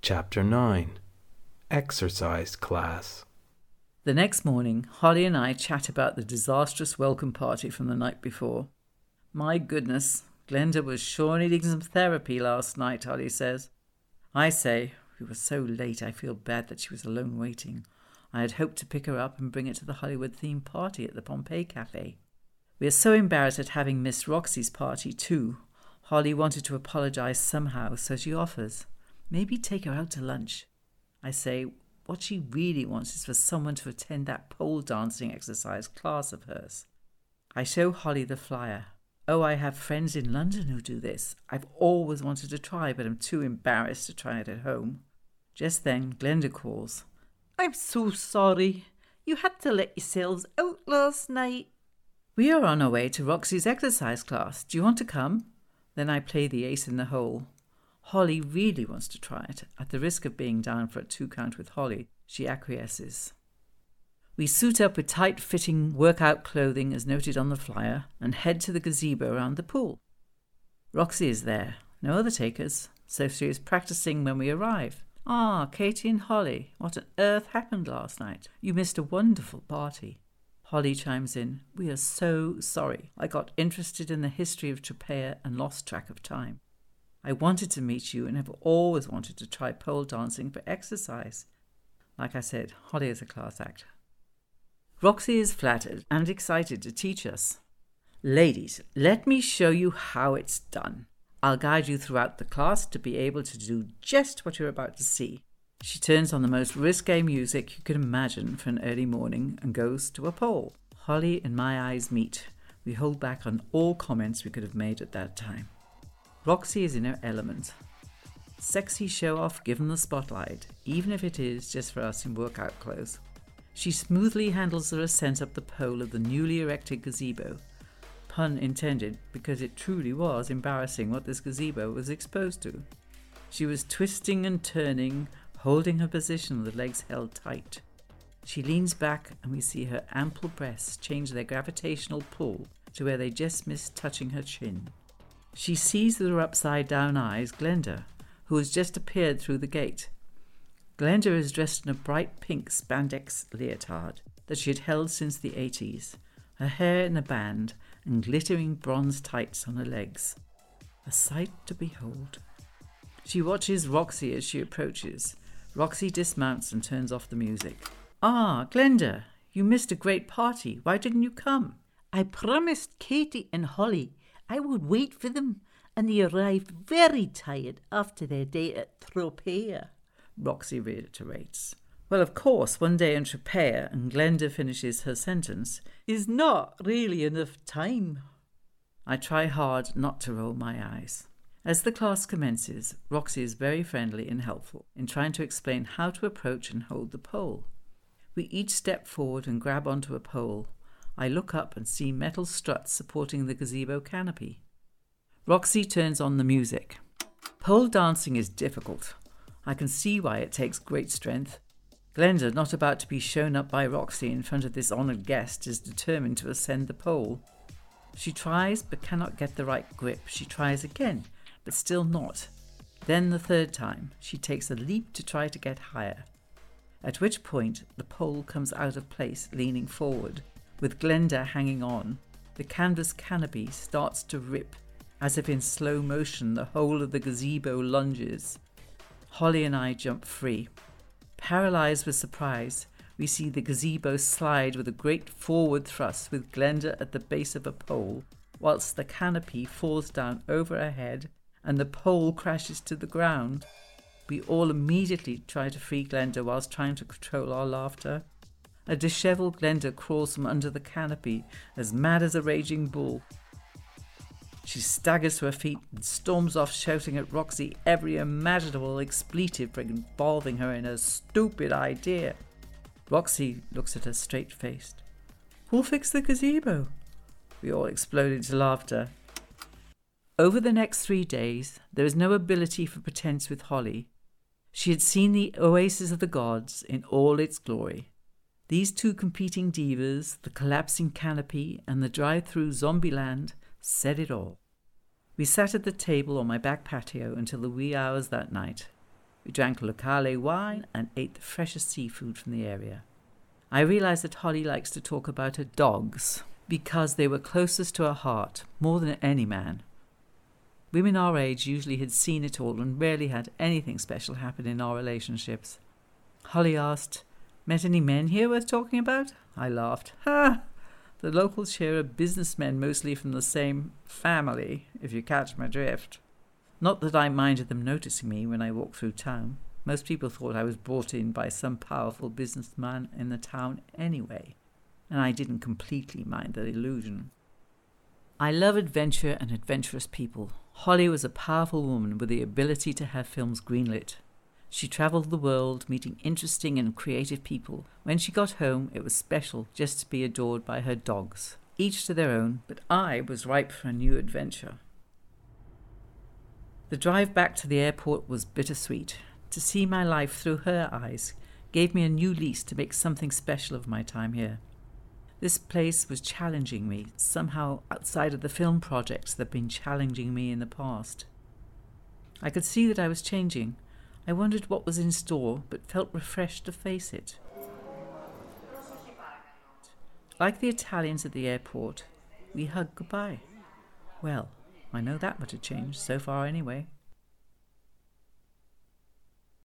Chapter 9 Exercise Class The next morning, Holly and I chat about the disastrous welcome party from the night before. My goodness, Glenda was sure needing some therapy last night, Holly says. I say, we were so late I feel bad that she was alone waiting. I had hoped to pick her up and bring her to the Hollywood themed party at the Pompeii Cafe. We are so embarrassed at having missed Roxy's party, too. Holly wanted to apologize somehow, so she offers. Maybe take her out to lunch. I say, what she really wants is for someone to attend that pole dancing exercise class of hers. I show Holly the flyer. Oh, I have friends in London who do this. I've always wanted to try, but I'm too embarrassed to try it at home. Just then, Glenda calls. I'm so sorry. You had to let yourselves out last night. We are on our way to Roxy's exercise class. Do you want to come? Then I play the ace in the hole. Holly really wants to try it. At the risk of being down for a two count with Holly, she acquiesces. We suit up with tight fitting workout clothing as noted on the flyer and head to the gazebo around the pool. Roxy is there, no other takers, so she is practicing when we arrive. Ah, Katie and Holly, what on earth happened last night? You missed a wonderful party. Holly chimes in, We are so sorry. I got interested in the history of Tropea and lost track of time. I wanted to meet you and have always wanted to try pole dancing for exercise. Like I said, Holly is a class act. Roxy is flattered and excited to teach us. Ladies, let me show you how it's done. I'll guide you throughout the class to be able to do just what you're about to see. She turns on the most risque music you can imagine for an early morning and goes to a pole. Holly and my eyes meet. We hold back on all comments we could have made at that time. Roxy is in her element. Sexy show off given the spotlight, even if it is just for us in workout clothes. She smoothly handles the ascent up the pole of the newly erected gazebo. Pun intended, because it truly was embarrassing what this gazebo was exposed to. She was twisting and turning, holding her position with legs held tight. She leans back, and we see her ample breasts change their gravitational pull to where they just miss touching her chin. She sees with her upside down eyes Glenda, who has just appeared through the gate. Glenda is dressed in a bright pink spandex leotard that she had held since the 80s, her hair in a band and glittering bronze tights on her legs. A sight to behold. She watches Roxy as she approaches. Roxy dismounts and turns off the music. Ah, Glenda, you missed a great party. Why didn't you come? I promised Katie and Holly I would wait for them, and they arrived very tired after their day at Tropea. Roxy reiterates. Well, of course, one day in Tropea, and Glenda finishes her sentence, is not really enough time. I try hard not to roll my eyes. As the class commences, Roxy is very friendly and helpful in trying to explain how to approach and hold the pole. We each step forward and grab onto a pole. I look up and see metal struts supporting the gazebo canopy. Roxy turns on the music. Pole dancing is difficult. I can see why it takes great strength. Glenda, not about to be shown up by Roxy in front of this honoured guest, is determined to ascend the pole. She tries but cannot get the right grip. She tries again, but still not. Then the third time, she takes a leap to try to get higher. At which point, the pole comes out of place, leaning forward. With Glenda hanging on, the canvas canopy starts to rip as if in slow motion, the whole of the gazebo lunges. Holly and I jump free. Paralyzed with surprise, we see the gazebo slide with a great forward thrust with Glenda at the base of a pole, whilst the canopy falls down over her head and the pole crashes to the ground. We all immediately try to free Glenda whilst trying to control our laughter. A dishevelled Glenda crawls from under the canopy, as mad as a raging bull. She staggers to her feet and storms off, shouting at Roxy every imaginable expletive involving her in her stupid idea. Roxy looks at her straight faced. Who'll fix the gazebo? We all explode into laughter. Over the next three days, there is no ability for pretense with Holly. She had seen the oasis of the gods in all its glory. These two competing divas, the collapsing canopy and the drive through Zombieland, said it all. We sat at the table on my back patio until the wee hours that night. We drank locale wine and ate the freshest seafood from the area. I realized that Holly likes to talk about her dogs because they were closest to her heart, more than any man. Women our age usually had seen it all and rarely had anything special happen in our relationships. Holly asked, Met any men here worth talking about? I laughed. Ha! The locals here are businessmen mostly from the same family, if you catch my drift. Not that I minded them noticing me when I walked through town. Most people thought I was brought in by some powerful businessman in the town anyway, and I didn't completely mind the illusion. I love adventure and adventurous people. Holly was a powerful woman with the ability to have films greenlit. She travelled the world meeting interesting and creative people. When she got home, it was special just to be adored by her dogs, each to their own, but I was ripe for a new adventure. The drive back to the airport was bittersweet. To see my life through her eyes gave me a new lease to make something special of my time here. This place was challenging me, somehow outside of the film projects that had been challenging me in the past. I could see that I was changing. I wondered what was in store, but felt refreshed to face it. Like the Italians at the airport, we hugged goodbye. Well, I know that much had changed, so far anyway.